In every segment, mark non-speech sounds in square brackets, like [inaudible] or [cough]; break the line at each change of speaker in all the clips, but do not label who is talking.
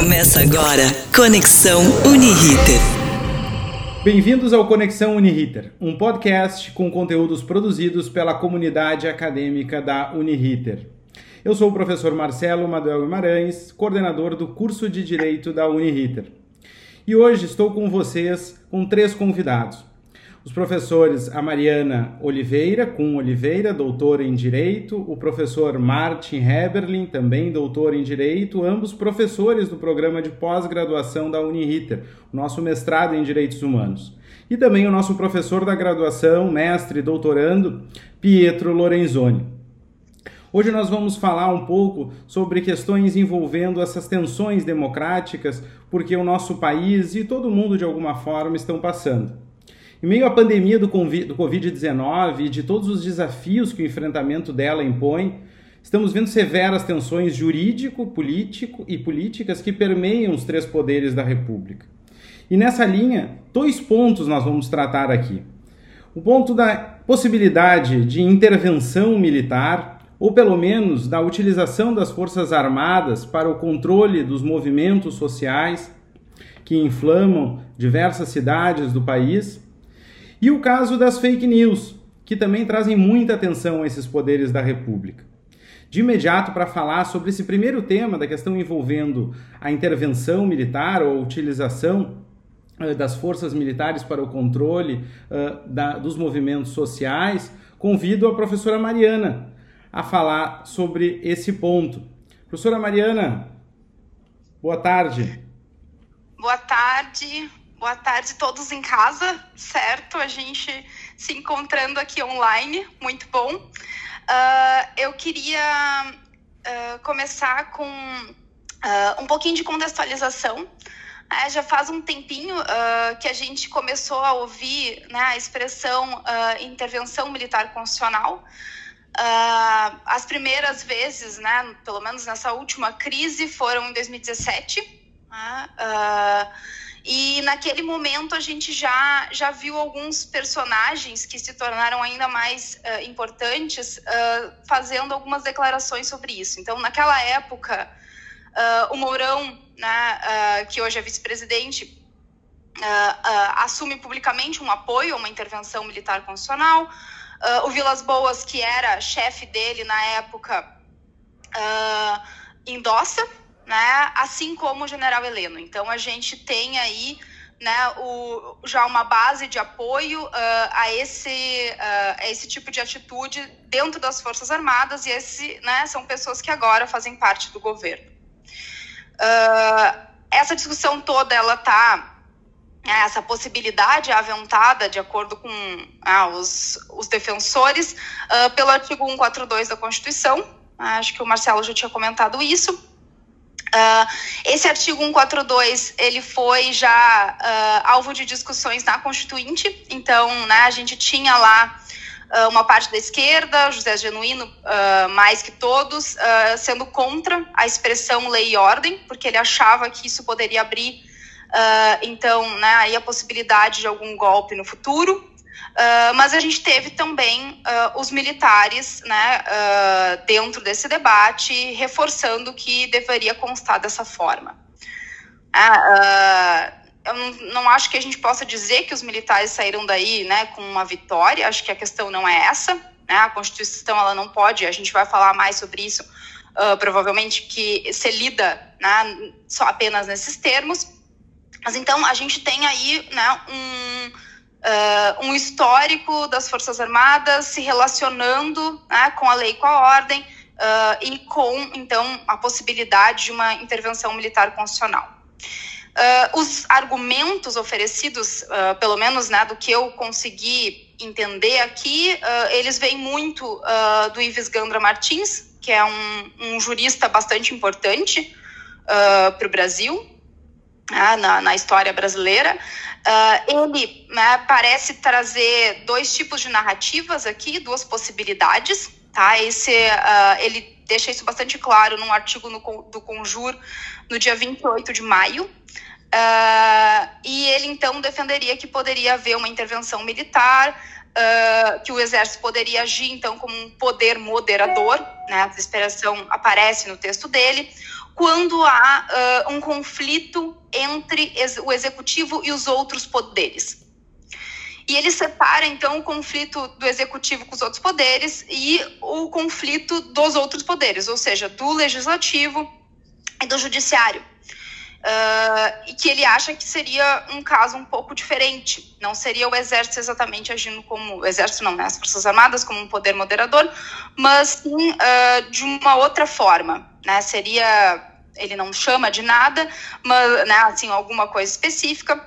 Começa agora Conexão Uniriter.
Bem-vindos ao Conexão Uniriter, um podcast com conteúdos produzidos pela comunidade acadêmica da Uniriter. Eu sou o professor Marcelo Maduel Guimarães, coordenador do curso de Direito da Uniriter. E hoje estou com vocês com três convidados os professores a Mariana Oliveira, com Oliveira, doutora em Direito, o professor Martin Heberlin, também doutor em Direito, ambos professores do programa de pós-graduação da Uniriter, nosso mestrado em Direitos Humanos. E também o nosso professor da graduação, mestre doutorando, Pietro Lorenzoni. Hoje nós vamos falar um pouco sobre questões envolvendo essas tensões democráticas, porque o nosso país e todo mundo de alguma forma estão passando. Em meio à pandemia do Covid-19 e de todos os desafios que o enfrentamento dela impõe, estamos vendo severas tensões jurídico, político e políticas que permeiam os três poderes da República. E nessa linha, dois pontos nós vamos tratar aqui. O ponto da possibilidade de intervenção militar, ou pelo menos da utilização das Forças Armadas para o controle dos movimentos sociais que inflamam diversas cidades do país e o caso das fake news, que também trazem muita atenção a esses poderes da República. De imediato, para falar sobre esse primeiro tema da questão envolvendo a intervenção militar ou a utilização uh, das forças militares para o controle uh, da, dos movimentos sociais, convido a professora Mariana a falar sobre esse ponto. Professora Mariana, boa tarde.
Boa tarde, Boa tarde, todos em casa, certo? A gente se encontrando aqui online, muito bom. Uh, eu queria uh, começar com uh, um pouquinho de contextualização. É, já faz um tempinho que a gente começou a ouvir né, a expressão intervenção militar constitucional. as primeiras vezes, né, pelo menos nessa última crise, foram em 2017. Né, e naquele momento a gente já, já viu alguns personagens que se tornaram ainda mais uh, importantes uh, fazendo algumas declarações sobre isso. Então, naquela época, uh, o Mourão, né, que hoje é vice-presidente, assume publicamente um apoio a uma intervenção militar constitucional. o Vilas Boas, que era chefe dele na época, endossa né? Assim como o General Heleno. Então a gente tem aí né, o, já uma base de apoio uh, a, esse, uh, a esse tipo de atitude dentro das Forças Armadas, e esse, né, são pessoas que agora fazem parte do governo. Uh, essa discussão toda, ela está né, essa possibilidade aventada, de acordo com ah, os, os defensores, uh, pelo artigo 142 da Constituição. Acho que o Marcelo já tinha comentado isso. Uh, esse artigo 142 ele foi já uh, alvo de discussões na Constituinte, então né, a gente tinha lá uh, uma parte da esquerda, José Genuíno mais que todos, sendo contra a expressão lei e ordem, porque ele achava que isso poderia abrir então né, aí a possibilidade de algum golpe no futuro. Uh, mas a gente teve também uh, os militares né, uh, dentro desse debate, reforçando que deveria constar dessa forma. eu não, não, acho que a gente possa dizer que os militares saíram daí né, com uma vitória, acho que a questão não é essa. Né, a Constituição ela não pode, a gente vai falar mais sobre isso, provavelmente, que ser lida né, só apenas nesses termos. Mas então a gente tem aí né, um uh, um histórico das Forças Armadas se relacionando né, com a lei com a ordem uh, e com, então, a possibilidade de uma intervenção militar constitucional. Uh, os argumentos oferecidos, uh, pelo menos né, do que eu consegui entender aqui, uh, eles vêm muito do Ives Gandra Martins, que é um, um jurista bastante importante para o Brasil, né, na, na, história brasileira. Uh, ele né, parece trazer dois tipos de narrativas aqui, duas possibilidades. Tá? Esse, uh, ele deixa isso bastante claro num artigo no, do Conjur no dia 28 de maio. Uh, e ele então defenderia que poderia haver uma intervenção militar, uh, que o exército poderia agir então como um poder moderador, né? A expressão aparece no texto dele, quando há uh, um conflito entre o executivo e os outros poderes. E ele separa, então, o conflito do executivo com os outros poderes e o conflito dos outros poderes, ou seja, do legislativo e do judiciário. Uh, e que ele acha que seria um caso um pouco diferente. Não seria o exército exatamente agindo como o exército, não, né? As forças armadas como um poder moderador, mas sim uh, de uma outra forma, né? Seria ele não chama de nada, mas né, assim alguma coisa específica,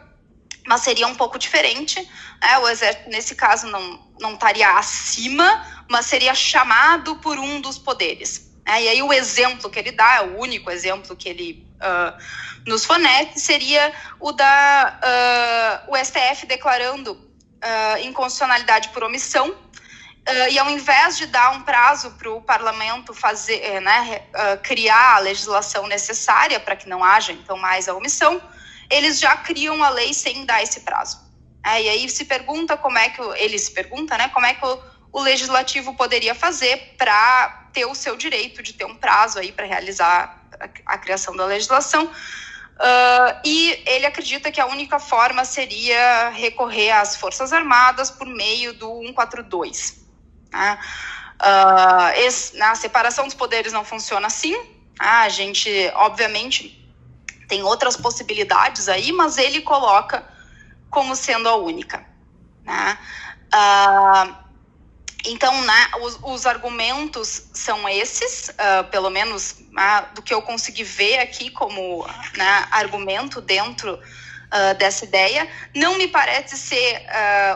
mas seria um pouco diferente. Né? O exército nesse caso não não estaria acima, mas seria chamado por um dos poderes. Né? E aí o exemplo que ele dá, o único exemplo que ele uh, nos fornece seria o da uh, o STF declarando uh, inconstitucionalidade por omissão e ao invés de dar um prazo para o parlamento fazer, eh, né, criar a legislação necessária para que não haja então mais a omissão, eles já criam a lei sem dar esse prazo. É, e aí se pergunta como é que ele se pergunta, né, como é que o, o legislativo poderia fazer para ter o seu direito de ter um prazo aí para realizar a, a criação da legislação. Uh, e ele acredita que a única forma seria recorrer às Forças Armadas por meio do 142. Né? Uh, esse, a separação dos poderes não funciona assim. Tá? A gente, obviamente, tem outras possibilidades aí, mas ele coloca como sendo a única. Né? Uh, então, né, os, os, argumentos são esses, uh, pelo menos uh, do que eu consegui ver aqui como né, argumento dentro uh, dessa ideia. Não me parece ser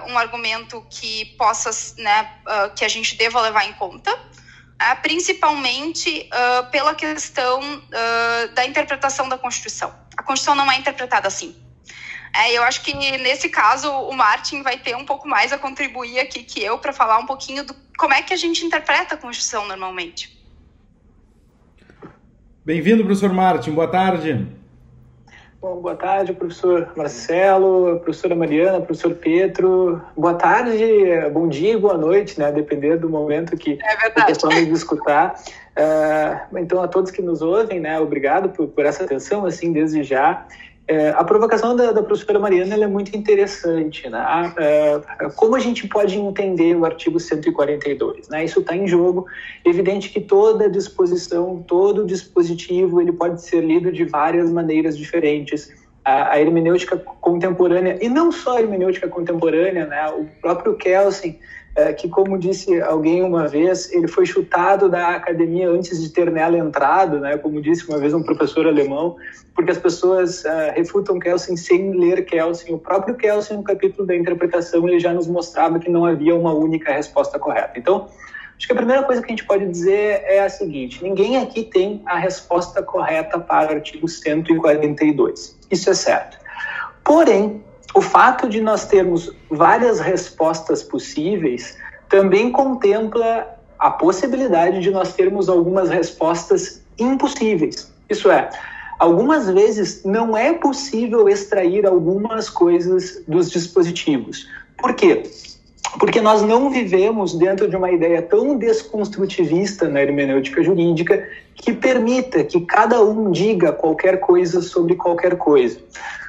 um argumento que possa, né, que a gente deva levar em conta, principalmente pela questão da interpretação da Constituição. A Constituição não é interpretada assim. É, eu acho que nesse caso o Martin vai ter um pouco mais a contribuir aqui que eu para falar um pouquinho do como é que a gente interpreta a Constituição normalmente.
Bem-vindo, professor Martin. Boa tarde.
Bom, boa tarde, professor Marcelo, professora Mariana, professor Pedro. Boa tarde, bom dia e boa noite, né? Dependendo do momento que
é
o pessoal nos escutar. Uh, então, a todos que nos ouvem, né? Obrigado por, por essa atenção, assim, desde já. É, a provocação da, da professora Mariana é muito interessante. Né? É, como a gente pode entender o artigo 142? Né? Isso está em jogo. É evidente que toda disposição, todo dispositivo, ele pode ser lido de várias maneiras diferentes. A, a hermenêutica contemporânea, e não só a hermenêutica contemporânea, né? o próprio Kelsen é, que, como disse alguém uma vez, ele foi chutado da academia antes de ter nela entrado, né? como disse uma vez um professor alemão, porque as pessoas uh, refutam Kelsen sem ler Kelsen. O próprio Kelsen, no capítulo da interpretação, ele já nos mostrava que não havia uma única resposta correta. Então, acho que a primeira coisa que a gente pode dizer é a seguinte: ninguém aqui tem a resposta correta para o artigo 142. Isso é certo. Porém, o fato de nós termos várias respostas possíveis também contempla a possibilidade de nós termos algumas respostas impossíveis. Isso é, algumas vezes não é possível extrair algumas coisas dos dispositivos. Por quê? Porque nós não vivemos dentro de uma ideia tão desconstrutivista na hermenêutica jurídica que permita que cada um diga qualquer coisa sobre qualquer coisa.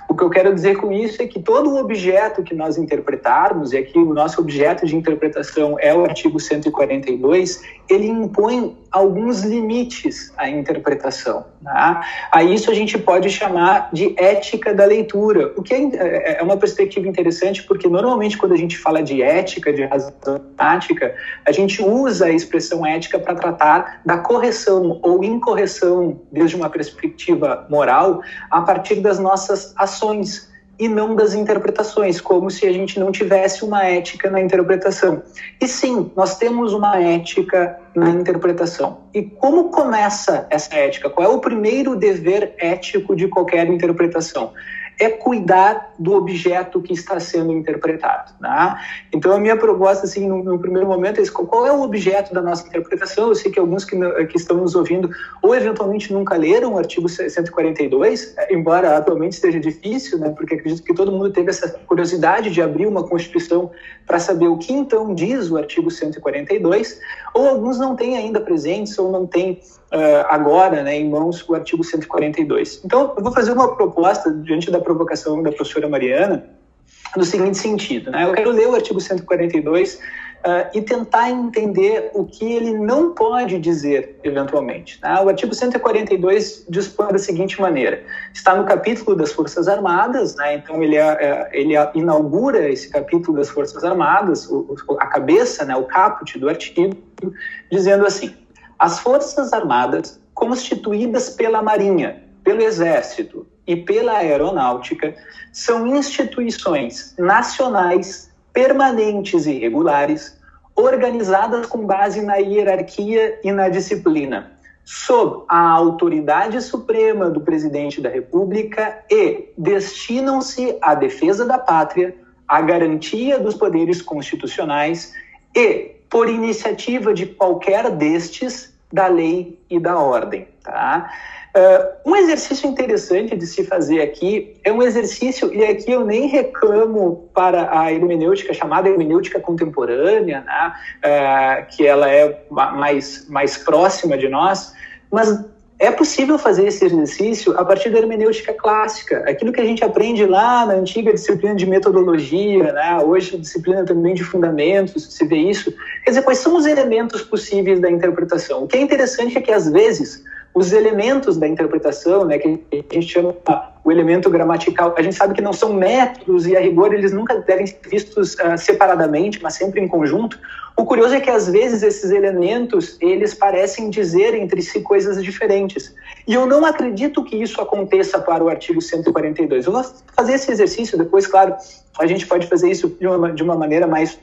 O que eu quero dizer com isso é que todo objeto que nós interpretarmos, e aqui o nosso objeto de interpretação é o artigo 142, ele impõe alguns limites à interpretação. Tá? A isso a gente pode chamar de ética da leitura, o que é, é, é uma perspectiva interessante, porque normalmente quando a gente fala de ética, de razão tática, a gente usa a expressão ética para tratar da correção ou incorreção, desde uma perspectiva moral, a partir das nossas ações e não das interpretações, como se a gente não tivesse uma ética na interpretação. E sim, nós temos uma ética na interpretação. E como começa essa ética? Qual é o primeiro dever ético de qualquer interpretação? É cuidar do objeto que está sendo interpretado. Né? Então, a minha proposta, assim, no, no, primeiro momento, é qual é o objeto da nossa interpretação? Eu sei que alguns que, que estão nos ouvindo ou eventualmente nunca leram o artigo 142, embora atualmente esteja difícil, né? porque acredito que todo mundo teve essa curiosidade de abrir uma Constituição para saber o que então diz o artigo 142, ou alguns não têm ainda presentes ou não têm uh, agora né, em mãos o artigo 142. Então, eu vou fazer uma proposta diante da provocação da professora Mariana no seguinte sentido. Né? Eu quero ler o artigo 142 uh, e tentar entender o que ele não pode dizer, eventualmente. Tá? O artigo 142 dispõe da seguinte maneira: está no capítulo das Forças Armadas, né? então ele, uh, ele inaugura esse capítulo das Forças Armadas, a cabeça, né, o caput do artigo, dizendo assim: as Forças Armadas, constituídas pela Marinha, pelo Exército e pela Aeronáutica, são instituições nacionais permanentes e regulares, organizadas com base na hierarquia e na disciplina, sob a autoridade suprema do presidente da República e destinam-se à defesa da pátria, à garantia dos poderes constitucionais e, por iniciativa de qualquer destes, da lei e da ordem. Tá? Uh, um exercício interessante de se fazer aqui é um exercício, e aqui eu nem reclamo para a hermenêutica chamada hermenêutica contemporânea, né, uh, que ela é mais, mais próxima de nós, mas é possível fazer esse exercício a partir da hermenêutica clássica, aquilo que a gente aprende lá na antiga disciplina de metodologia, né? hoje disciplina também de fundamentos, se vê isso. Quer dizer, quais são os elementos possíveis da interpretação? O que é interessante é que, às vezes, os elementos da interpretação, né, que a gente chama o elemento gramatical, a gente sabe que não são métodos e a rigor eles nunca devem ser vistos uh, separadamente, mas sempre em conjunto. O curioso é que às vezes esses elementos eles parecem dizer entre si coisas diferentes. E eu não acredito que isso aconteça para o artigo 142. Eu vou fazer esse exercício depois, claro, a gente pode fazer isso de uma, de uma maneira mais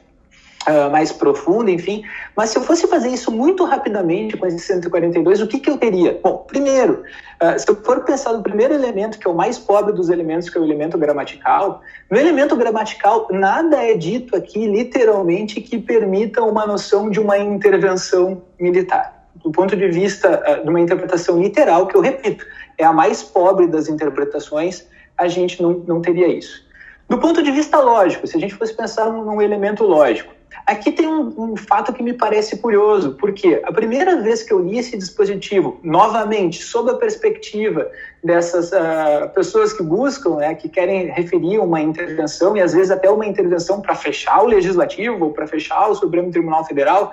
Uh, mais profunda, enfim. Mas se eu fosse fazer isso muito rapidamente com esse 142, o que, que eu teria? Bom, primeiro, uh, se eu for pensar no primeiro elemento, que é o mais pobre dos elementos, que é o elemento gramatical, no elemento gramatical, nada é dito aqui, literalmente, que permita uma noção de uma intervenção militar. Do ponto de vista uh, de uma interpretação literal, que eu repito, é a mais pobre das interpretações, a gente não, não teria isso. Do ponto de vista lógico, se a gente fosse pensar num elemento lógico, Aqui tem um, um, fato que me parece curioso, porque a primeira vez que eu li esse dispositivo, novamente, sob a perspectiva dessas uh, pessoas que buscam, né, que querem referir uma intervenção, e às vezes até uma intervenção para fechar o legislativo, ou para fechar o Supremo Tribunal Federal,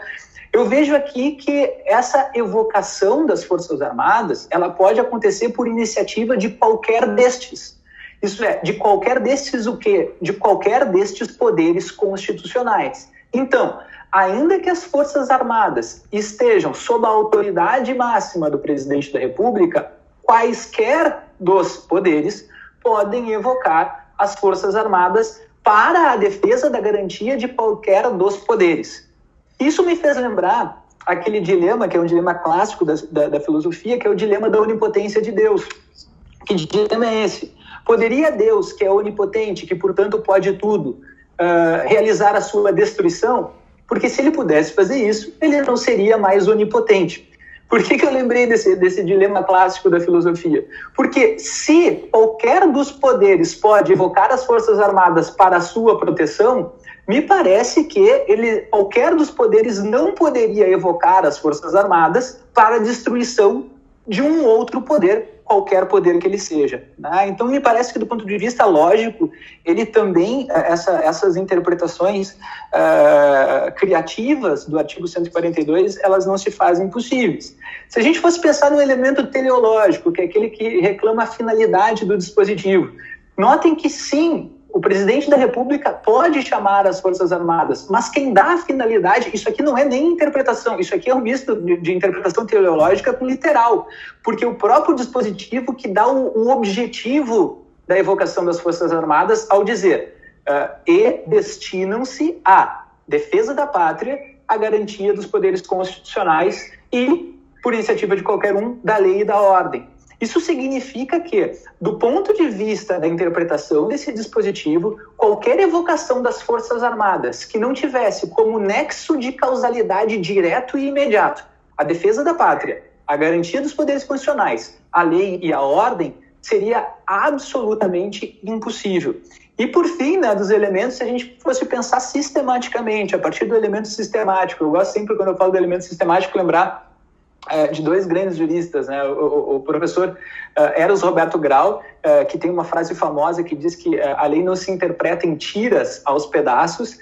eu vejo aqui que essa evocação das Forças Armadas, ela pode acontecer por iniciativa de qualquer destes. Isso é, de qualquer destes o quê? De qualquer destes poderes constitucionais. Então, ainda que as Forças Armadas estejam sob a autoridade máxima do presidente da República, quaisquer dos poderes podem evocar as Forças Armadas para a defesa da garantia de qualquer dos poderes. Isso me fez lembrar aquele dilema, que é um dilema clássico da, da, da filosofia, que é o dilema da onipotência de Deus. Que dilema é esse? Poderia Deus, que é onipotente, que portanto pode tudo, uh, realizar a sua destruição, porque se ele pudesse fazer isso, ele não seria mais onipotente. Por que, que eu lembrei desse, desse dilema clássico da filosofia? Porque se qualquer dos poderes pode evocar as Forças Armadas para a sua proteção, me parece que ele, qualquer dos poderes não poderia evocar as Forças Armadas para a destruição de um outro poder qualquer poder que ele seja. Né? Então, me parece que, do ponto de vista lógico, ele também, eh, essa, essas interpretações uh, criativas do artigo 142, elas não se fazem possíveis. Se a gente fosse pensar no elemento teleológico, que é aquele que reclama a finalidade do dispositivo, notem que sim, o presidente da República pode chamar as Forças Armadas, mas quem dá a finalidade, isso aqui não é nem interpretação, isso aqui é um misto de, de interpretação teleológica com literal, porque o próprio dispositivo que dá o, o objetivo da evocação das Forças Armadas ao dizer uh, e destinam-se à defesa da pátria, à garantia dos poderes constitucionais e, por iniciativa de qualquer um, da lei e da ordem. Isso significa que, do ponto de vista da interpretação desse dispositivo, qualquer evocação das Forças Armadas que não tivesse como nexo de causalidade direto e imediato a defesa da pátria, a garantia dos poderes constitucionais, a lei e a ordem, seria absolutamente impossível. E por fim, né, dos elementos, se a gente fosse pensar sistematicamente, a partir do elemento sistemático, eu gosto sempre, quando eu falo do elemento sistemático, lembrar de dois grandes juristas, né? o, o, professor uh, Eros Roberto Grau, uh, que tem uma frase famosa que diz que uh, a lei não se interpreta em tiras aos pedaços,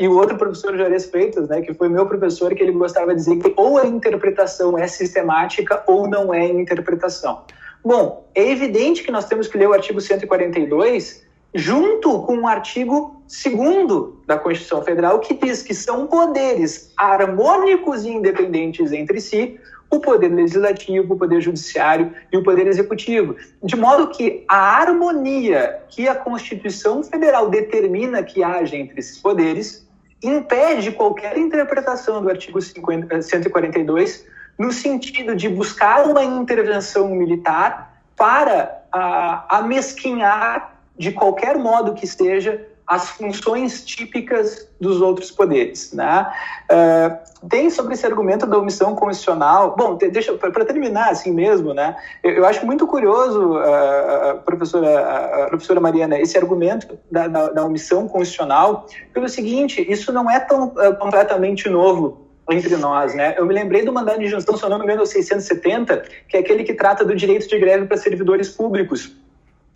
e o outro professor Juarez Freitas, né, que foi meu professor, que ele gostava de dizer que ou a interpretação é sistemática ou não é interpretação. Bom, é evidente que nós temos que ler o artigo 142 junto com o artigo 2 da Constituição Federal, que diz que são poderes harmônicos e independentes entre si, o poder legislativo, o poder judiciário e o poder executivo. De modo que a harmonia que a Constituição Federal determina que haja entre esses poderes impede qualquer interpretação do artigo 50, 142 no sentido de buscar uma intervenção militar para a, amesquinhar de qualquer modo que seja, as funções típicas dos outros poderes. Né? Uh, tem sobre esse argumento da omissão constitucional. Bom, deixa para terminar assim mesmo, né? Eu, eu acho muito curioso, uh, professora, professora Mariana, esse argumento da, da, da, omissão constitucional, pelo seguinte: isso não é tão completamente novo entre nós, né? Eu me lembrei do mandado de injunção, se eu não me engano, 670, que é aquele que trata do direito de greve para servidores públicos,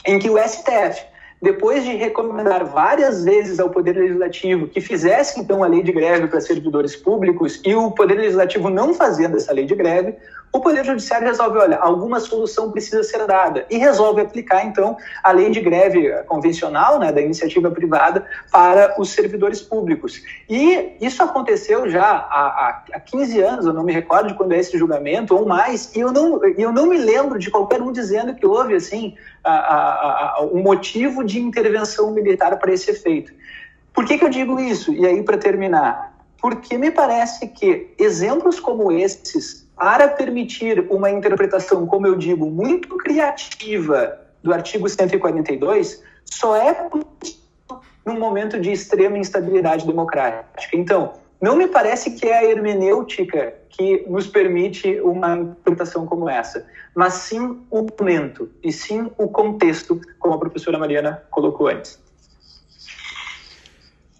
em que o STF depois de recomendar várias vezes ao Poder Legislativo que fizesse então a lei de greve para servidores públicos e o Poder Legislativo não fazendo essa lei de greve, o Poder Judiciário resolve, olha, alguma solução precisa ser dada e resolve aplicar então a lei de greve convencional, né, da iniciativa privada para os servidores públicos. E isso aconteceu já há, há 15 anos, eu não me recordo de quando é esse julgamento ou mais, e eu não, eu não me lembro de qualquer um dizendo que houve assim a, a, a, um motivo de intervenção militar para esse efeito. Por que, que eu digo isso? E aí, para terminar, porque me parece que exemplos como esses, para permitir uma interpretação, como eu digo, muito criativa do artigo 142, só é possível num momento de extrema instabilidade democrática. Então, não me parece que é a hermenêutica que nos permite uma interpretação como essa, mas sim o momento e sim o contexto, como a professora Mariana colocou antes.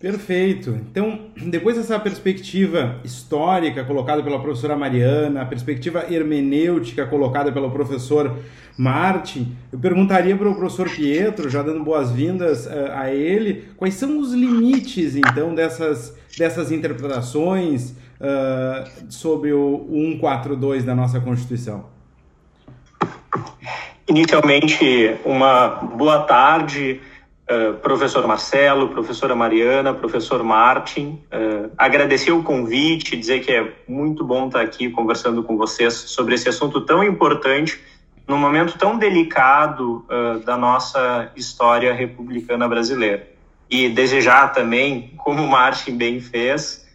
Perfeito. Então, depois dessa perspectiva histórica colocada pela professora Mariana, a perspectiva hermenêutica colocada pelo professor Martin, eu perguntaria para o professor Pietro, já dando boas-vindas uh, a ele, quais são os limites, então, dessas, dessas interpretações uh, sobre o 142 da nossa Constituição?
Inicialmente, uma boa tarde Uh, professor Marcelo, professora Mariana, professor Martin, uh, agradecer o convite, dizer que é muito bom estar aqui conversando com vocês sobre esse assunto tão importante, num momento tão delicado uh, da nossa história republicana brasileira. E desejar também, como o Martin bem fez,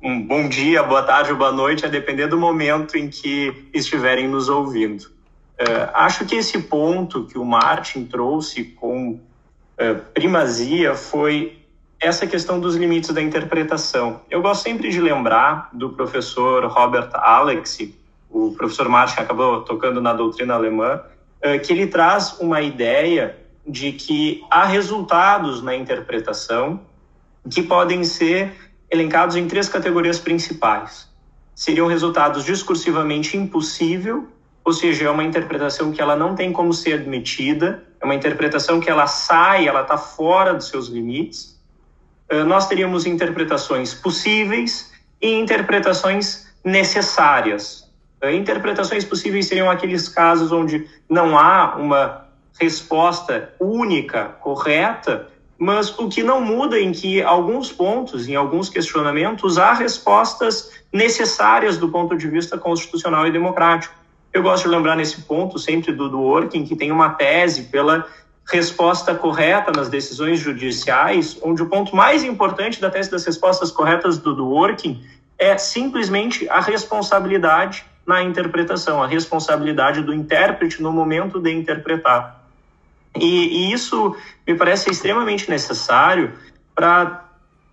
um bom dia, boa tarde boa noite, a depender do momento em que estiverem nos ouvindo. acho que esse ponto que o Martin trouxe com primazia foi essa questão dos limites da interpretação. Eu gosto sempre de lembrar do professor Robert Alexi, o professor Martin acabou tocando na doutrina alemã, é, que ele traz uma ideia de que há resultados na interpretação que podem ser elencados em três categorias principais. Seriam resultados discursivamente impossível, ou seja, é uma interpretação que ela não tem como ser admitida, é uma interpretação que ela sai, ela está fora dos seus limites. Uh, nós teríamos interpretações possíveis e interpretações necessárias. Uh, interpretações possíveis seriam aqueles casos onde não há uma resposta única, correta, mas o que não muda em que alguns pontos, em alguns questionamentos, há respostas necessárias do ponto de vista constitucional e democrático. Eu gosto de lembrar nesse ponto sempre do, do Working, que tem uma tese pela resposta correta nas decisões judiciais, onde o ponto mais importante da tese das respostas corretas do, do é simplesmente a responsabilidade na interpretação, a responsabilidade do intérprete no momento de interpretar. E, e isso me parece extremamente necessário para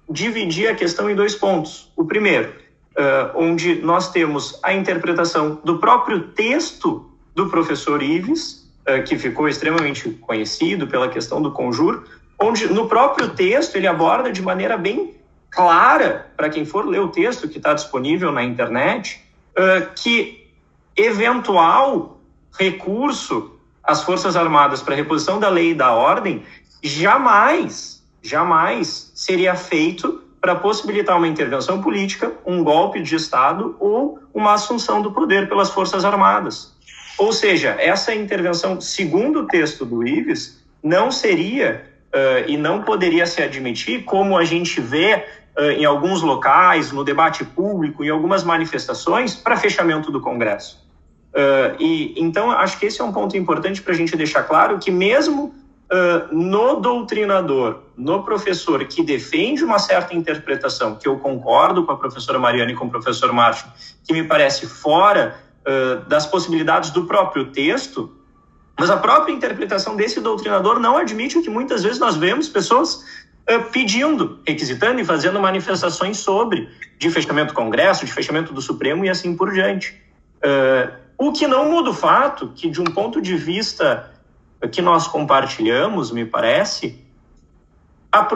dividir a questão em dois pontos. O primeiro, uh, onde nós temos a interpretação do próprio texto do professor Ives, uh, que ficou extremamente conhecido pela questão do conjuro, onde no próprio texto ele aborda de maneira bem clara, para quem for ler o texto que está disponível na internet, uh, que eventual recurso às Forças Armadas para reposição da lei e da ordem jamais, jamais seria feito para possibilitar uma intervenção política, um golpe de Estado ou uma assunção do poder pelas Forças Armadas. Ou seja, essa intervenção, segundo o texto do Ives, não seria uh, e não poderia se admitir, como a gente vê uh, em alguns locais, no debate público, em algumas manifestações, para fechamento do Congresso. Uh, e então acho que esse é um ponto importante para a gente deixar claro que mesmo uh, no doutrinador, no professor que defende uma certa interpretação, que eu concordo com a professora Mariana e com o professor Martin, que me parece fora uh, das possibilidades do próprio texto, mas a própria interpretação desse doutrinador não admite o que muitas vezes nós vemos pessoas uh, pedindo, requisitando e fazendo manifestações sobre de fechamento do Congresso, de fechamento do Supremo e assim por diante. o que não muda o fato que, de um ponto de vista que nós compartilhamos, me parece, a,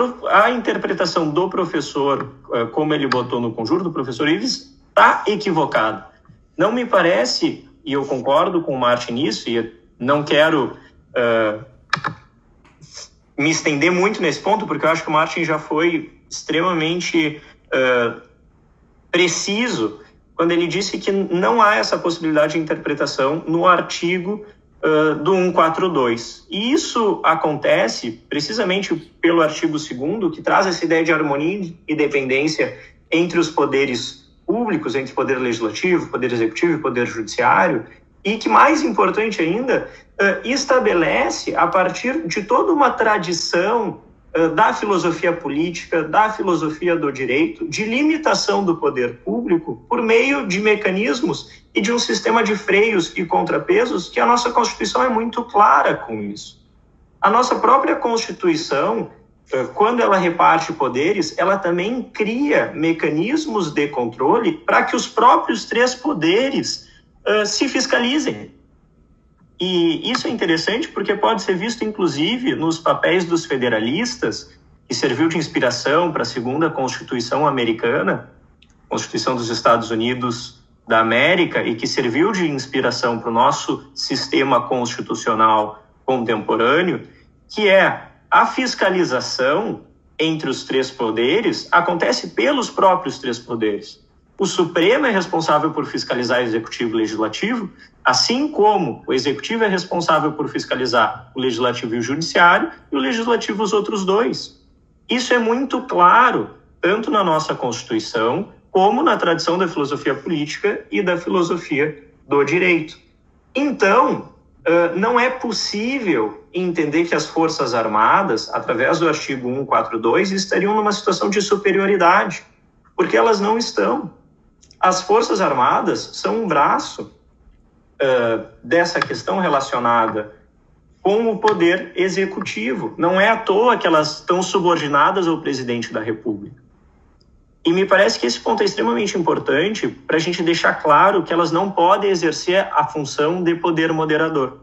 a interpretação do professor, eh, como ele botou no conjuro do professor Ives, está equivocada. Não me parece, e eu concordo com o Martin nisso, e não quero uh, me estender muito nesse ponto, porque eu acho que o Martin já foi extremamente uh, preciso quando ele disse que não há essa possibilidade de interpretação no artigo uh, do 142. E isso acontece precisamente pelo artigo 2 que traz essa ideia de harmonia e dependência entre os poderes públicos, entre o poder legislativo, poder executivo e poder judiciário, e que, mais importante ainda, estabelece, a partir de toda uma tradição da filosofia política, da filosofia do direito, de limitação do poder público por meio de mecanismos e de um sistema de freios e contrapesos que a nossa Constituição é muito clara com isso. A nossa própria Constituição, eh, quando ela reparte poderes, ela também cria mecanismos de controle para que os próprios três poderes uh, se fiscalizem. E isso é interessante porque pode ser visto, inclusive, nos papéis dos federalistas, que serviu de inspiração para a segunda Constituição americana, Constituição dos Estados Unidos da América, e que serviu de inspiração para o nosso sistema constitucional contemporâneo, que é a fiscalização entre os três poderes acontece pelos próprios três poderes. O Supremo é responsável por fiscalizar o Executivo e o Legislativo, assim como o Executivo é responsável por fiscalizar o Legislativo e o Judiciário, e o Legislativo os outros dois. Isso é muito claro, tanto na nossa Constituição, como na tradição da filosofia política e da filosofia do direito. Então, não é possível entender que as Forças Armadas, através do artigo 142, estariam numa situação de superioridade, porque elas não estão. As Forças Armadas são um braço uh, dessa questão relacionada com o poder executivo. Não é à toa que elas estão subordinadas ao presidente da República. E me parece que esse ponto é extremamente importante para a gente deixar claro que elas não podem exercer a função de poder moderador.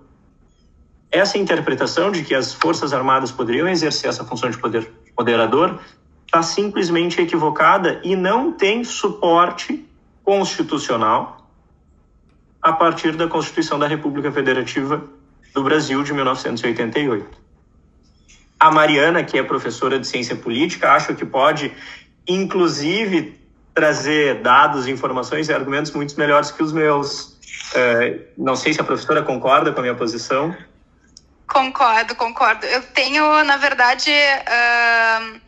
Essa interpretação de que as Forças Armadas poderiam exercer essa função de poder moderador está simplesmente equivocada e não tem suporte constitucional a partir da Constituição da República Federativa do Brasil de 1988. A Mariana, que é professora de ciência política, acho que pode, inclusive, trazer dados, informações e argumentos muito melhores que os meus. Uh, não sei se a professora concorda com a minha posição.
Concordo, concordo. Eu tenho, na verdade, uh,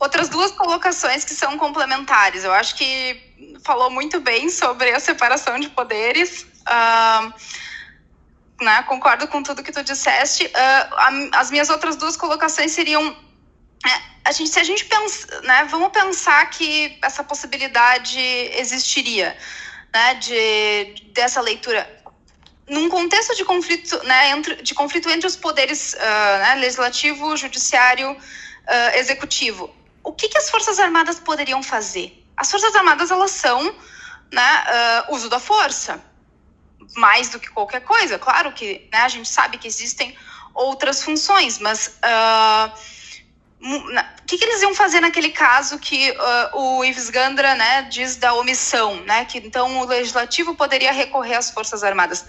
outras duas colocações que são complementares. Eu acho que falou muito bem sobre a separação de poderes. Uh, né, concordo com tudo que tu disseste. Uh, as minhas outras duas colocações seriam é, a gente, se a gente pensa, né, vamos pensar que essa possibilidade existiria, né, de dessa leitura num contexto de conflito, né, entre, de conflito entre os poderes uh, né, legislativo, judiciário, uh, executivo. O que, que as forças armadas poderiam fazer? As Forças Armadas, elas são né, uh, uso da força, mais do que qualquer coisa. Claro que né, a gente sabe que existem outras funções, mas o que, que, eles iam fazer naquele caso que uh, o Ives Gandra né, diz da omissão, né, que então o legislativo poderia recorrer às Forças Armadas?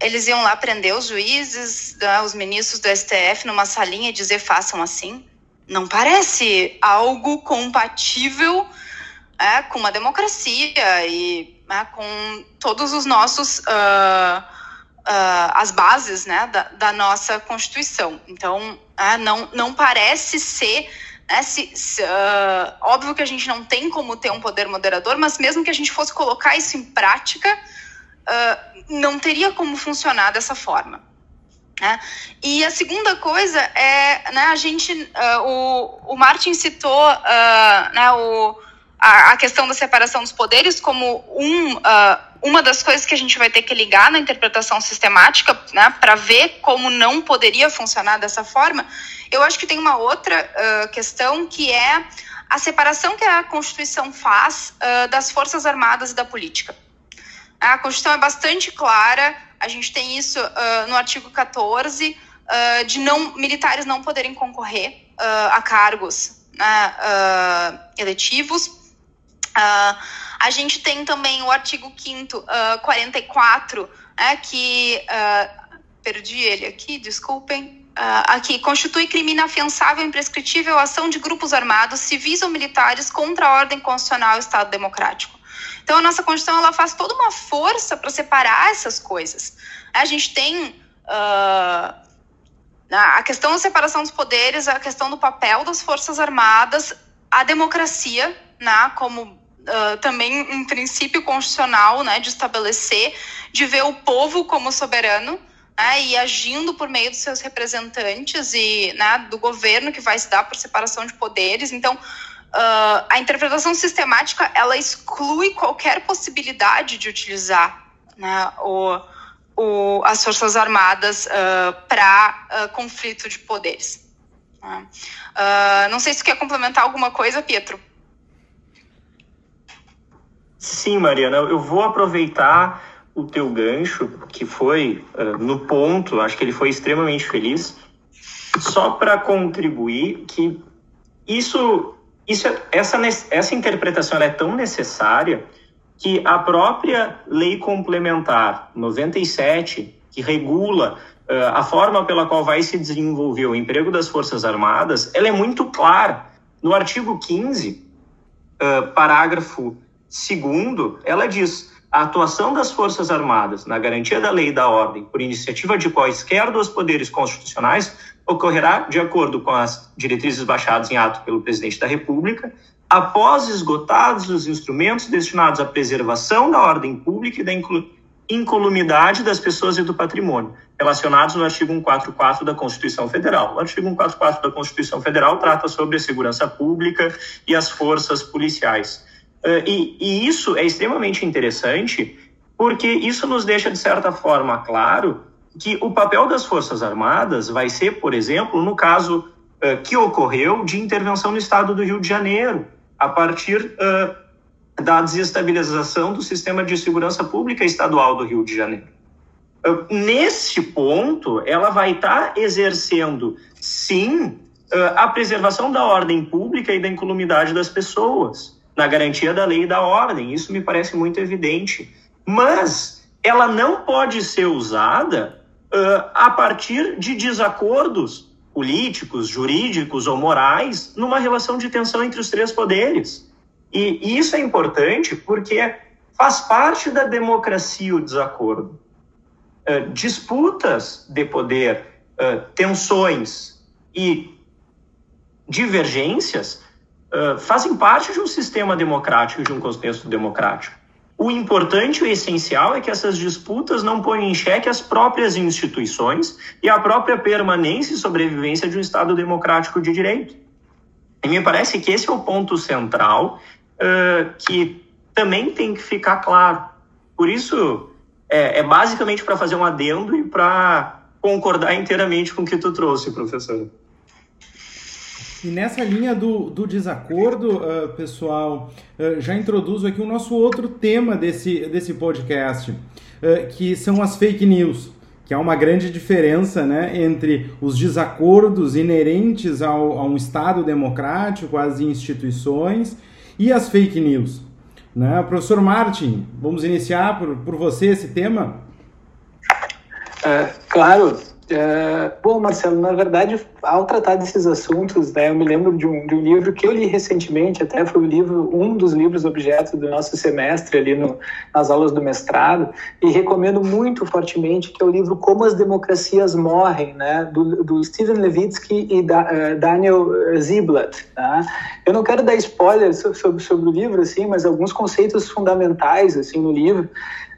Eles iam lá prender os juízes, né, os ministros do STF numa salinha e dizer façam assim? Não parece algo compatível é, com uma democracia e né, com todos os nossos uh, uh, as bases né, da, da, nossa Constituição. Então, uh, não, não parece ser. Né, se, se, uh, óbvio que a gente não tem como ter um poder moderador, mas mesmo que a gente fosse colocar isso em prática, não teria como funcionar dessa forma. E a segunda coisa é, né, a gente, o, o Martin citou né, o, a, a, questão da separação dos poderes como um uma das coisas que a gente vai ter que ligar na interpretação sistemática, né, para ver como não poderia funcionar dessa forma, eu acho que tem uma outra uh, questão que é a separação que a Constituição faz uh, das Forças Armadas e da política. A Constituição é bastante clara, a gente tem isso uh, no artigo 14, de não militares não poderem concorrer a cargos né, eletivos. Uh, a gente tem também o artigo 5 uh, 44, né, que. Uh, perdi ele aqui, desculpem. Uh, aqui, constitui crime inafiançável e imprescritível a ação de grupos armados, civis ou militares contra a ordem constitucional e Estado democrático. Então, a nossa Constituição ela faz toda uma força para separar essas coisas. A gente tem a questão da separação dos poderes, a questão do papel das Forças Armadas, a democracia, né, como uh, também um princípio constitucional né, de estabelecer, de ver o povo como soberano né, e agindo por meio dos seus representantes e né, do governo que vai se dar por separação de poderes. Então, uh, a interpretação sistemática ela exclui qualquer possibilidade de utilizar né, o, o, as forças armadas uh, para uh, conflito de poderes. não sei se quer complementar alguma coisa, Pietro.
Sim, Mariana, eu vou aproveitar o teu gancho, que foi uh, no ponto, acho que ele foi extremamente feliz, só para contribuir que isso, isso essa, essa interpretação é tão necessária que a própria lei complementar 97, que regula uh, a forma pela qual vai se desenvolver o emprego das Forças Armadas, ela é muito clara. No artigo 15, uh, parágrafo Segundo, ela diz: a atuação das Forças Armadas na garantia da lei e da ordem por iniciativa de quaisquer dos poderes constitucionais ocorrerá de acordo com as diretrizes baixadas em ato pelo presidente da República, após esgotados os instrumentos destinados à preservação da ordem pública e da incolumidade das pessoas e do patrimônio, relacionados no artigo 144 da Constituição Federal. O artigo 144 da Constituição Federal trata sobre a segurança pública e as forças policiais. Uh, e, e isso é extremamente interessante, porque isso nos deixa, de certa forma, claro que o papel das Forças Armadas vai ser, por exemplo, no caso uh, que ocorreu de intervenção no estado do Rio de Janeiro, a partir uh, da desestabilização do sistema de segurança pública estadual do Rio de Janeiro. Nesse ponto, ela vai estar tá exercendo, sim, a preservação da ordem pública e da incolumidade das pessoas na garantia da lei e da ordem. Isso me parece muito evidente. Mas ela não pode ser usada uh, a partir de desacordos políticos, jurídicos ou morais numa relação de tensão entre os três poderes. E, isso é importante porque faz parte da democracia o desacordo. Uh, disputas de poder, uh, tensões e divergências fazem parte de um sistema democrático, de um contexto democrático. O importante e o essencial é que essas disputas não ponham em xeque as próprias instituições e a própria permanência e sobrevivência de um Estado democrático de direito. E me parece que esse é o ponto central uh, que também tem que ficar claro. Por isso, é, é basicamente para fazer um adendo e para concordar inteiramente com o que tu trouxe, professor.
E nessa linha do, do desacordo, uh, pessoal, uh, já introduzo aqui o nosso outro tema desse, desse podcast, uh, que são as fake news, que há uma grande diferença né, entre os desacordos inerentes ao, a um Estado democrático, às instituições e as fake news. Né? Professor Martin, vamos iniciar por, por você esse tema?
É, claro, é, bom, Marcelo, na verdade, ao tratar desses assuntos, né, eu me lembro de um, de um livro que eu li recentemente, até foi o livro, um dos livros objeto do nosso semestre ali no, nas aulas do mestrado, e recomendo muito fortemente, que é o livro Como as Democracias Morrem, né, do, do Steven Levitsky e da, uh, Daniel Ziblatt. Tá? Eu não quero dar spoilers sobre, sobre o livro, assim, mas alguns conceitos fundamentais assim, no livro,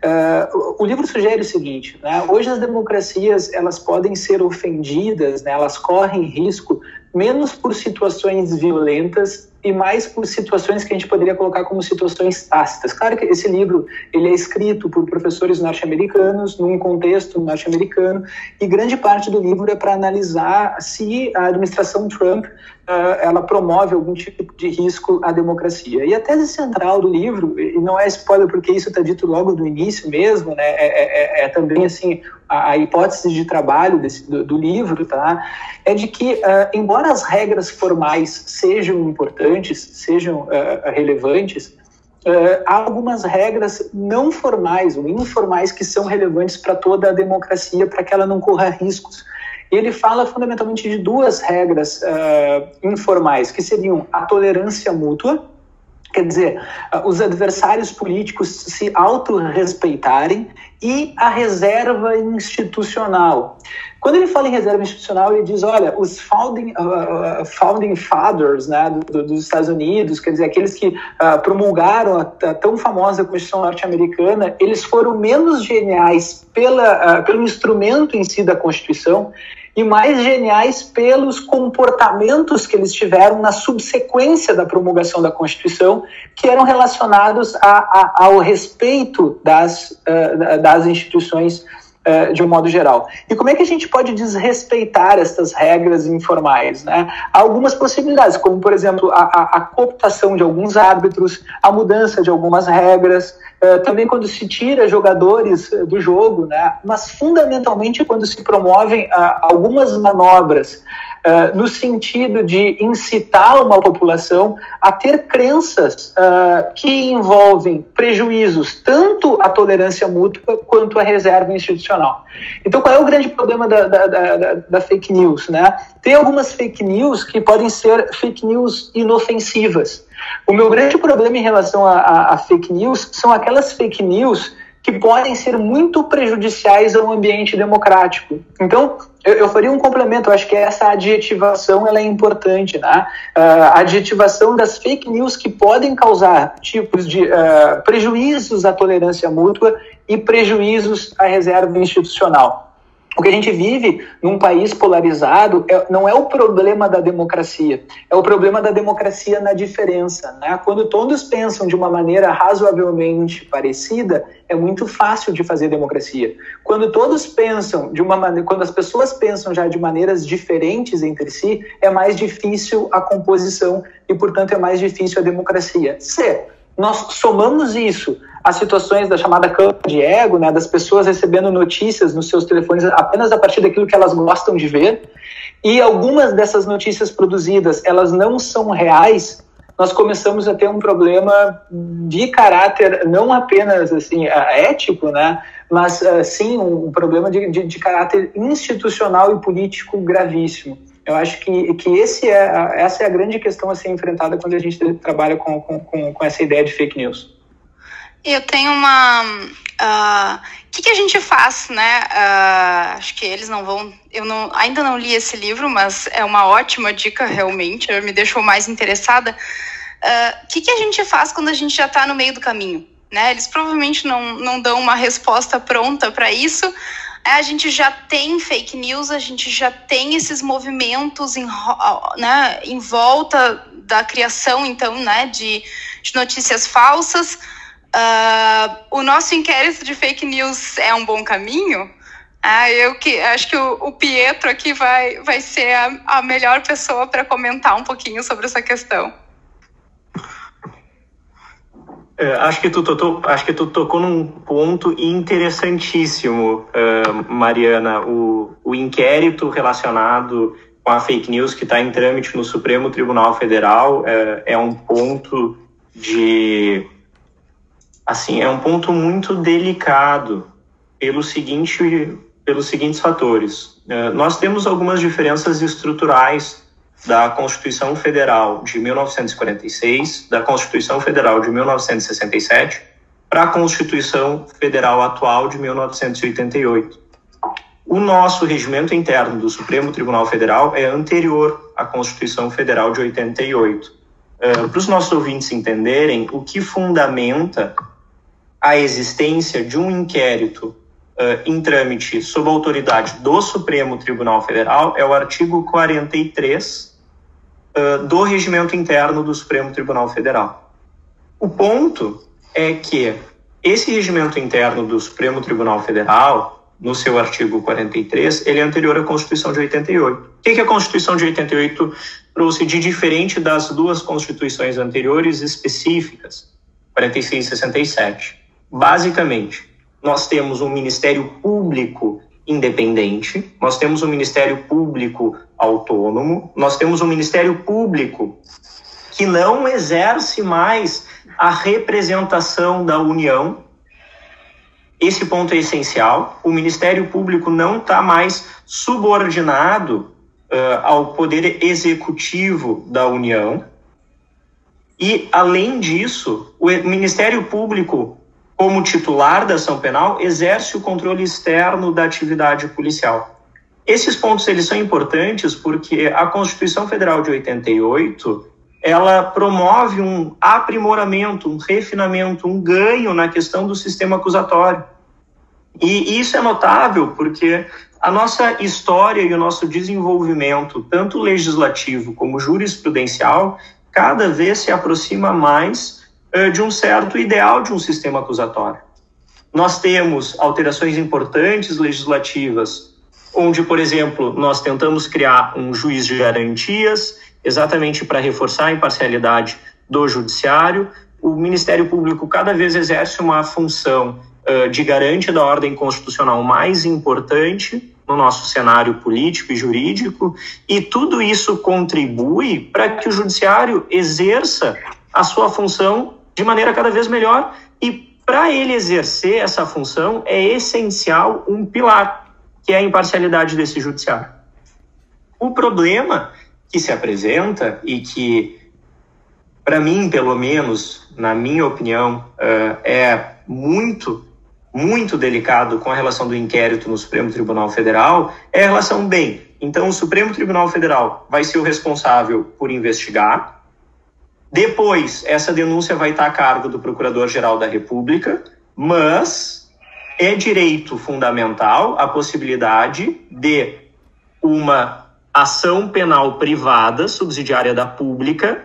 Uh, o livro sugere o seguinte: né? hoje as democracias elas podem ser ofendidas, né? elas correm risco menos por situações violentas e mais por situações que a gente poderia colocar como situações tácitas. Claro que esse livro ele é escrito por professores norte-americanos num contexto norte-americano e grande parte do livro é para analisar se a administração Trump uh, ela promove algum tipo de risco à democracia. E a tese central do livro, e não é spoiler porque isso está dito logo no início mesmo, né, é, é, é, é também assim a, a, hipótese de trabalho desse, do, do, livro, tá, é de que, uh, embora as regras formais sejam importantes, sejam uh, relevantes, Uh, há algumas regras não formais ou informais que são relevantes para toda a democracia, para que ela não corra riscos e ele fala fundamentalmente de duas regras uh, informais, que seriam a tolerância mútua, quer dizer, os adversários políticos se autorrespeitarem e a reserva institucional. Quando ele fala em reserva institucional, ele diz, olha, os founding, uh, founding fathers né, do, dos Estados Unidos, quer dizer, aqueles que uh, promulgaram a, a, tão famosa Constituição norte-americana, eles foram menos geniais pela, uh, pelo instrumento em si da Constituição e mais geniais pelos comportamentos que eles tiveram na subsequência da promulgação da Constituição, que eram relacionados a, a, ao respeito das, uh, das instituições uh, de um modo geral. E como é que a gente pode desrespeitar essas regras informais? Né? Há algumas possibilidades, como, por exemplo, a, a, a cooptação de alguns árbitros, a mudança de algumas regras, uh, também quando se tira jogadores do jogo, né? mas fundamentalmente quando se promovem uh, algumas manobras uh, no sentido de incitar uma população a ter crenças uh, que envolvem prejuízos tanto à tolerância mútua quanto à reserva institucional. Então, qual é o grande problema da, da, da, da fake news? Né? Tem algumas fake news que podem ser fake news inofensivas. O meu grande problema em relação a, a, a fake news são aquelas fake news que podem ser muito prejudiciais ao ambiente democrático. Então, eu, eu, faria um complemento, eu acho que essa adjetivação ela é importante, né? Uh, a adjetivação das fake news que podem causar tipos de uh, prejuízos à tolerância mútua e prejuízos à reserva institucional. O que a gente vive num país polarizado é, não é o problema da democracia, é o problema da democracia na diferença. Né? Quando todos pensam de uma maneira razoavelmente parecida, é muito fácil de fazer democracia. Quando todos pensam de uma maneira, quando as pessoas pensam já de maneiras diferentes entre si, é mais difícil a composição e, portanto, é mais difícil a democracia. Se nós somamos isso às situações da chamada campo de ego, né, das pessoas recebendo notícias nos seus telefones apenas a partir daquilo que elas gostam de ver, e algumas dessas notícias produzidas, elas não são reais, nós começamos a ter um problema de caráter não apenas assim ético, né, mas sim um problema de, de, de caráter institucional e político gravíssimo. Eu acho que, que esse é, essa é a grande questão a ser enfrentada quando a gente trabalha com, com, com essa ideia de fake news.
Eu tenho uma. O uh, ah, que, que a gente faz, né? Uh, acho que eles não vão. Eu não, ainda não li esse livro, mas é uma ótima dica, realmente. Me deixou mais interessada. O uh, que, que a gente faz quando a gente já está no meio do caminho? Né? Eles provavelmente não, não dão uma resposta pronta para isso, é, a gente já tem fake news, a gente já tem esses movimentos em, né, em volta da criação, então, né, de, de notícias falsas. Uh, o nosso inquérito de fake news é um bom caminho? Ah, eu que acho que o, o, Pietro aqui vai, vai ser a, a melhor pessoa para comentar um pouquinho sobre essa questão.
Uh, acho, que tu tocou, acho que tu tocou num ponto interessantíssimo, uh, Mariana. O, o inquérito relacionado com a fake news que está em trâmite no Supremo Tribunal Federal uh, é um ponto de. Assim, é um ponto muito delicado pelo seguinte, pelos seguintes fatores. nós temos algumas diferenças estruturais da Constituição Federal de 1946, da Constituição Federal de 1967, para a Constituição Federal atual de 1988. O nosso regimento interno do Supremo Tribunal Federal é anterior à Constituição Federal de 88. Uh, para os nossos ouvintes entenderem, o que fundamenta a existência de um inquérito uh, em trâmite sob autoridade do Supremo Tribunal Federal é o artigo 43 uh, do regimento interno do Supremo Tribunal Federal. O ponto é que esse regimento interno do Supremo Tribunal Federal, no seu artigo 43, ele é anterior à Constituição de 88. O que, que a Constituição de 88 trouxe de diferente das duas constituições anteriores específicas, 46 e 67? Basicamente, nós temos um Ministério Público independente, nós temos um Ministério Público autônomo, nós temos um Ministério Público que não exerce mais a representação da União. Esse ponto é essencial. O Ministério Público não está mais subordinado uh, ao Poder Executivo da União. E, além disso, o Ministério Público como titular da ação penal, exerce o controle externo da atividade policial. Esses pontos eles são importantes porque a Constituição Federal de 88 ela promove um aprimoramento, um refinamento, um ganho na questão do sistema acusatório. E isso é notável porque a nossa história e o nosso desenvolvimento, tanto legislativo como jurisprudencial, cada vez se aproxima mais de um certo ideal de um sistema acusatório. Nós temos alterações importantes legislativas, onde, por exemplo, nós tentamos criar um juiz de garantias, exatamente para reforçar a imparcialidade do judiciário. O Ministério Público cada vez exerce uma função uh, de garante da ordem constitucional mais importante no nosso cenário político e jurídico, e tudo isso contribui para que o judiciário exerça a sua função de maneira cada vez melhor. E para ele exercer essa função, é essencial um pilar, que é a imparcialidade desse judiciário. O problema que se apresenta e que, para mim, pelo menos, na minha opinião, eh, é muito, muito delicado com a relação do inquérito no Supremo Tribunal Federal, é a relação bem. Então, o Supremo Tribunal Federal vai ser o responsável por investigar, depois, essa denúncia vai estar a cargo do Procurador-Geral da República, mas é direito fundamental a possibilidade de uma ação penal privada subsidiária da pública,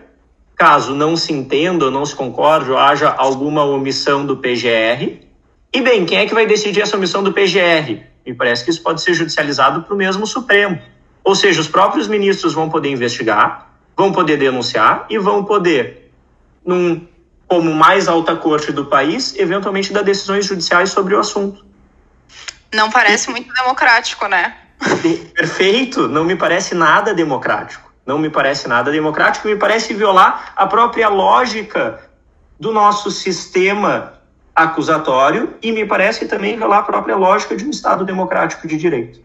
caso não se entenda ou não se concorde ou haja alguma omissão do PGR. E bem, quem é que vai decidir essa omissão do PGR? Me parece que isso pode ser judicializado para o mesmo Supremo. Ou seja, os próprios ministros vão poder investigar, vão poder denunciar e vão poder, num, como mais alta corte do país, eventualmente dar decisões judiciais sobre o assunto.
Não parece muito democrático, né?
Perfeito, não me parece nada democrático. Não me parece nada democrático, me parece violar a própria lógica do nosso sistema acusatório e me parece também violar a própria lógica de um Estado democrático de direito.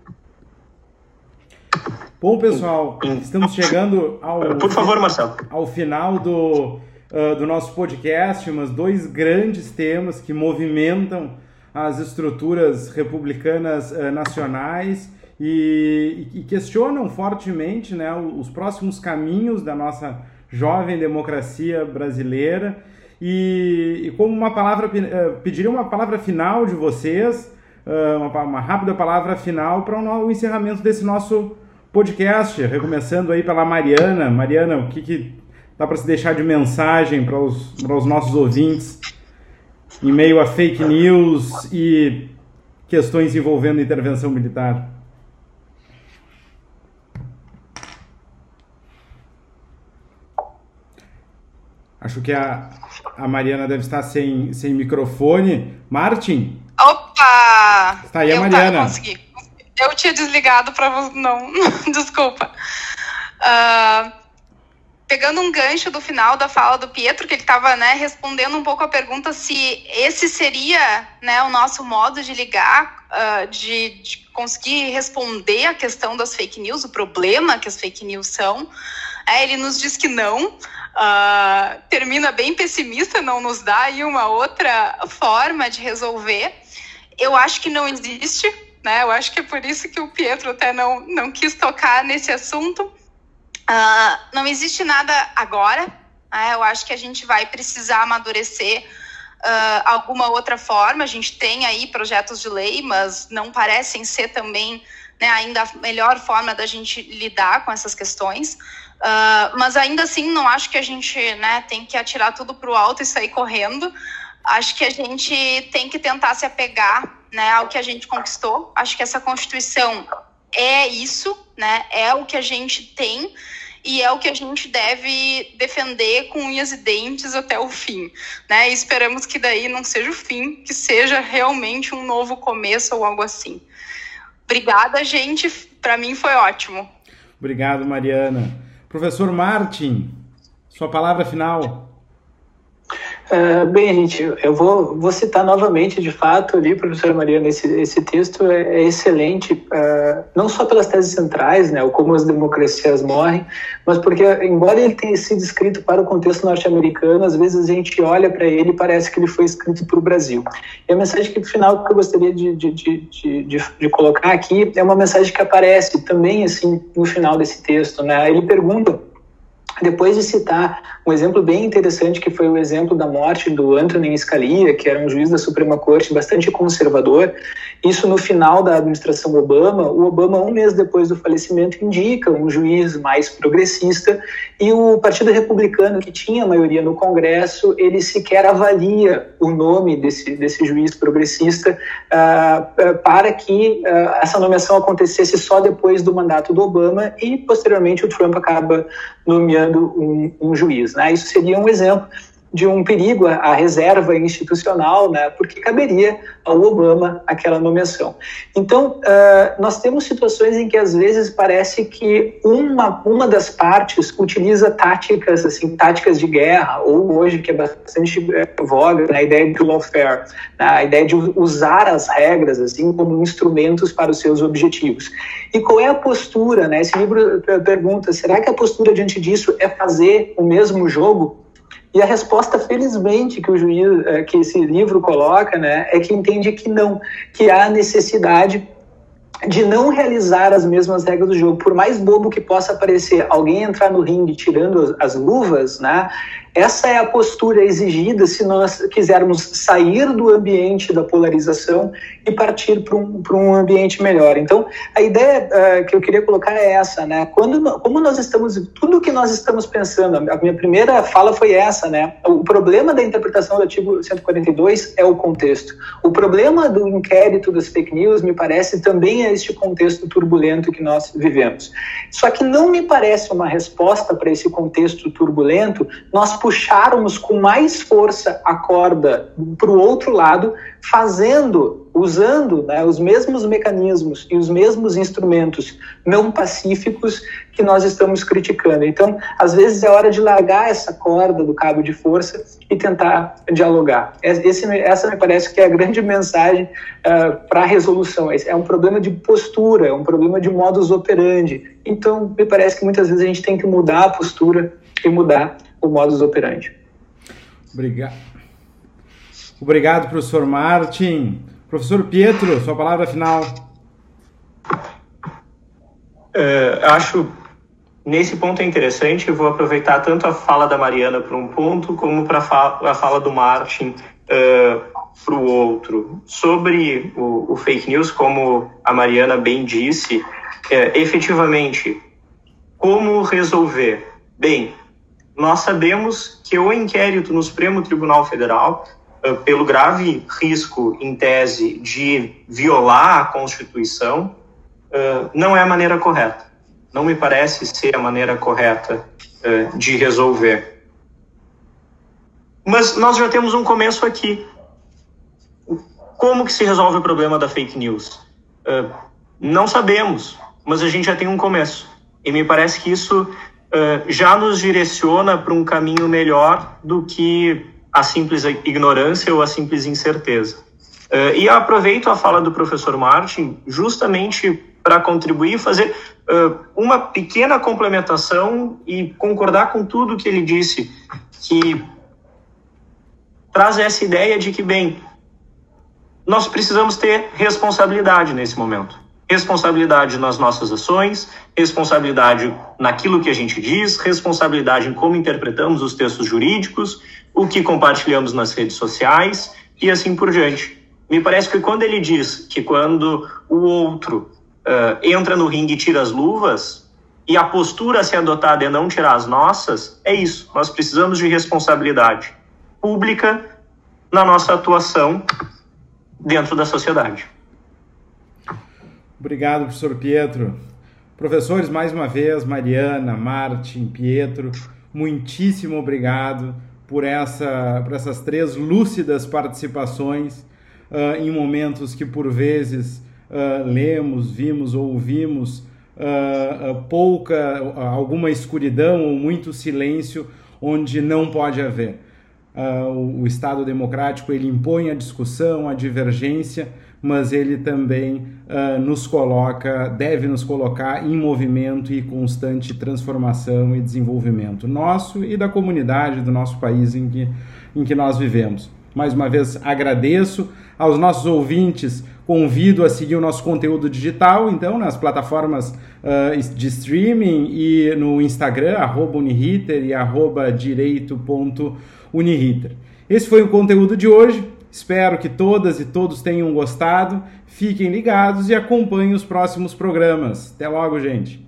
Bom, pessoal, estamos chegando ao,
Por favor, Marcelo.
ao final do, uh, do nosso podcast, mas dois grandes temas que movimentam as estruturas republicanas uh, nacionais e, e, questionam fortemente né, os próximos caminhos da nossa jovem democracia brasileira. E, e como uma palavra, uh, pediria uma palavra final de vocês, uma, uma rápida palavra final para o encerramento desse nosso podcast, recomeçando aí pela Mariana. Mariana, o que, que dá para se deixar de mensagem para os, para os nossos ouvintes em meio a fake news e questões envolvendo intervenção militar? Acho que a, A Mariana deve estar sem, sem microfone. Martin?
Opa!
Está aí a Mariana.
Eu, consegui. Eu tinha desligado para não, [laughs] desculpa. Uh, pegando um gancho do final da fala do Pietro, que ele estava né, respondendo um pouco a pergunta se esse seria né, o nosso modo de ligar, uh, de, de, conseguir responder a questão das fake news, o problema que as fake news são. É, ele nos diz que não, uh, termina bem pessimista, não nos dá aí uma outra forma de resolver. Eu acho que não existe, né? Eu acho que é por isso que o Pietro até não, não quis tocar nesse assunto Uh, não existe nada agora. Né? Eu acho que a gente vai precisar amadurecer uh, alguma outra forma. A gente tem aí projetos de lei, mas não parecem ser também né, ainda a melhor forma da gente lidar com essas questões. Uh, mas ainda assim, não acho que a gente né, tem que atirar tudo para o alto e sair correndo. Acho que a gente tem que tentar se apegar né, ao que a gente conquistou. Acho que essa Constituição é isso, né? É o que a gente tem e é o que a gente deve defender com unhas e dentes até o fim, né? E esperamos que daí não seja o fim, que seja realmente um novo começo ou algo assim. Obrigada, gente. Para mim foi ótimo.
Obrigado, Mariana. Professor Martin, sua palavra final.
Uh, bem, gente, eu vou, vou citar novamente, de fato, ali, professora Mariana, esse, esse texto é, é excelente, uh, não só pelas teses centrais, né, o como as democracias morrem, mas porque, embora ele tenha sido escrito para o contexto norte-americano, às vezes a gente olha para ele e parece que ele foi escrito para o Brasil. E a mensagem que, final que eu gostaria de, de, de, de, de colocar aqui é uma mensagem que aparece também, assim, no final desse texto, né, ele pergunta depois de citar um exemplo bem interessante, que foi o exemplo da morte do Antonin Scalia, que era um juiz da Suprema Corte bastante conservador, isso no final da administração Obama, o Obama, um mês depois do falecimento, indica um juiz mais progressista e o Partido Republicano, que tinha maioria no Congresso, ele sequer avalia o nome desse, desse juiz progressista uh, para que uh, essa nomeação acontecesse só depois do mandato do Obama e, posteriormente, o Trump acaba nomeando um, um juiz. Né? Isso seria um exemplo de um perigo à reserva institucional, né, porque caberia ao Obama aquela nomeação. Então, uh, nós temos situações em que às vezes parece que uma, uma das partes utiliza táticas, assim, táticas de guerra, ou hoje que é bastante é, voga, né, a ideia de lawfare, né, a ideia de usar as regras assim como instrumentos para os seus objetivos. E qual é a postura? Né? Esse livro pergunta: será que a postura diante disso é fazer o mesmo jogo? E a resposta, felizmente, que o juiz, eh, que esse livro coloca, né, é que entende que não, que há necessidade de não realizar as mesmas regras do jogo. Por mais bobo que possa parecer alguém entrar no ringue tirando as luvas, né, essa é a postura exigida se nós quisermos sair do ambiente da polarização e partir para um, um ambiente melhor. Então, a ideia uh, que eu queria colocar é essa, né? Quando, como nós estamos, tudo que nós estamos pensando, a minha primeira fala foi essa, né? O problema da interpretação do artigo 142 é o contexto. O problema do inquérito das fake news, me parece, também é este contexto turbulento que nós vivemos. Só que não me parece uma resposta para esse contexto turbulento nós puxarmos com mais força a corda para o outro lado, fazendo, usando né, os mesmos mecanismos e os mesmos instrumentos não pacíficos que nós estamos criticando. Então, às vezes é hora de largar essa corda do cabo de força e tentar dialogar. Esse, essa me parece que é a grande mensagem uh, para a resolução. É um problema de postura, é um problema de modus operandi. Então, me parece que muitas vezes a gente tem que mudar a postura e mudar o modus operandi.
Obrigado. Obrigado, professor Martin. Professor Pietro, sua palavra final.
Uh, acho nesse ponto é interessante. Eu vou aproveitar tanto a fala da Mariana para um ponto, como para a fala do Martin uh, é, para o outro. Sobre o, o, fake news, como a Mariana bem disse, uh, efetivamente, como resolver? Bem, nós sabemos que o inquérito no Supremo Tribunal Federal, eh, pelo grave risco, em tese, de violar a Constituição, eh, não é a maneira correta. Não me parece ser a maneira correta eh, de resolver. Mas nós já temos um começo aqui. Como que se resolve o problema da fake news? Não sabemos, mas a gente já tem um começo. E me parece que isso uh, já nos direciona para um caminho melhor do que a simples ignorância ou a simples incerteza. Uh, e aproveito a fala do professor Martin justamente para contribuir, fazer uh, uma pequena complementação e concordar com tudo que ele disse, que traz essa ideia de que, bem, nós precisamos ter responsabilidade nesse momento. Responsabilidade nas nossas ações, responsabilidade naquilo que a gente diz, responsabilidade em como interpretamos os textos jurídicos, o que compartilhamos nas redes sociais e assim por diante. Me parece que quando ele diz que quando o outro uh, entra no ringue e tira as luvas, e a postura a ser adotada é não tirar as nossas, é isso. Nós precisamos de responsabilidade pública na nossa atuação dentro da sociedade.
Obrigado, professor Pietro. Professores, mais uma vez, Mariana, Martin, Pietro, muitíssimo obrigado por, essa, por essas três lúcidas participações uh, em momentos que, por vezes, uh, lemos, vimos ou ouvimos uh, pouca, alguma escuridão ou muito silêncio onde não pode haver. o, o Estado democrático ele impõe a discussão, a divergência, mas ele também uh, nos coloca, deve nos colocar em movimento e constante transformação e desenvolvimento nosso e da comunidade do nosso país em que, em que nós vivemos. Mais uma vez agradeço aos nossos ouvintes, convido a seguir o nosso conteúdo digital, então, nas plataformas uh, de streaming e no Instagram, arroba Uniriter e arroba direito.uniriter. Esse foi o conteúdo de hoje. Espero que todas e todos tenham gostado. Fiquem ligados e acompanhem os próximos programas. Até logo, gente!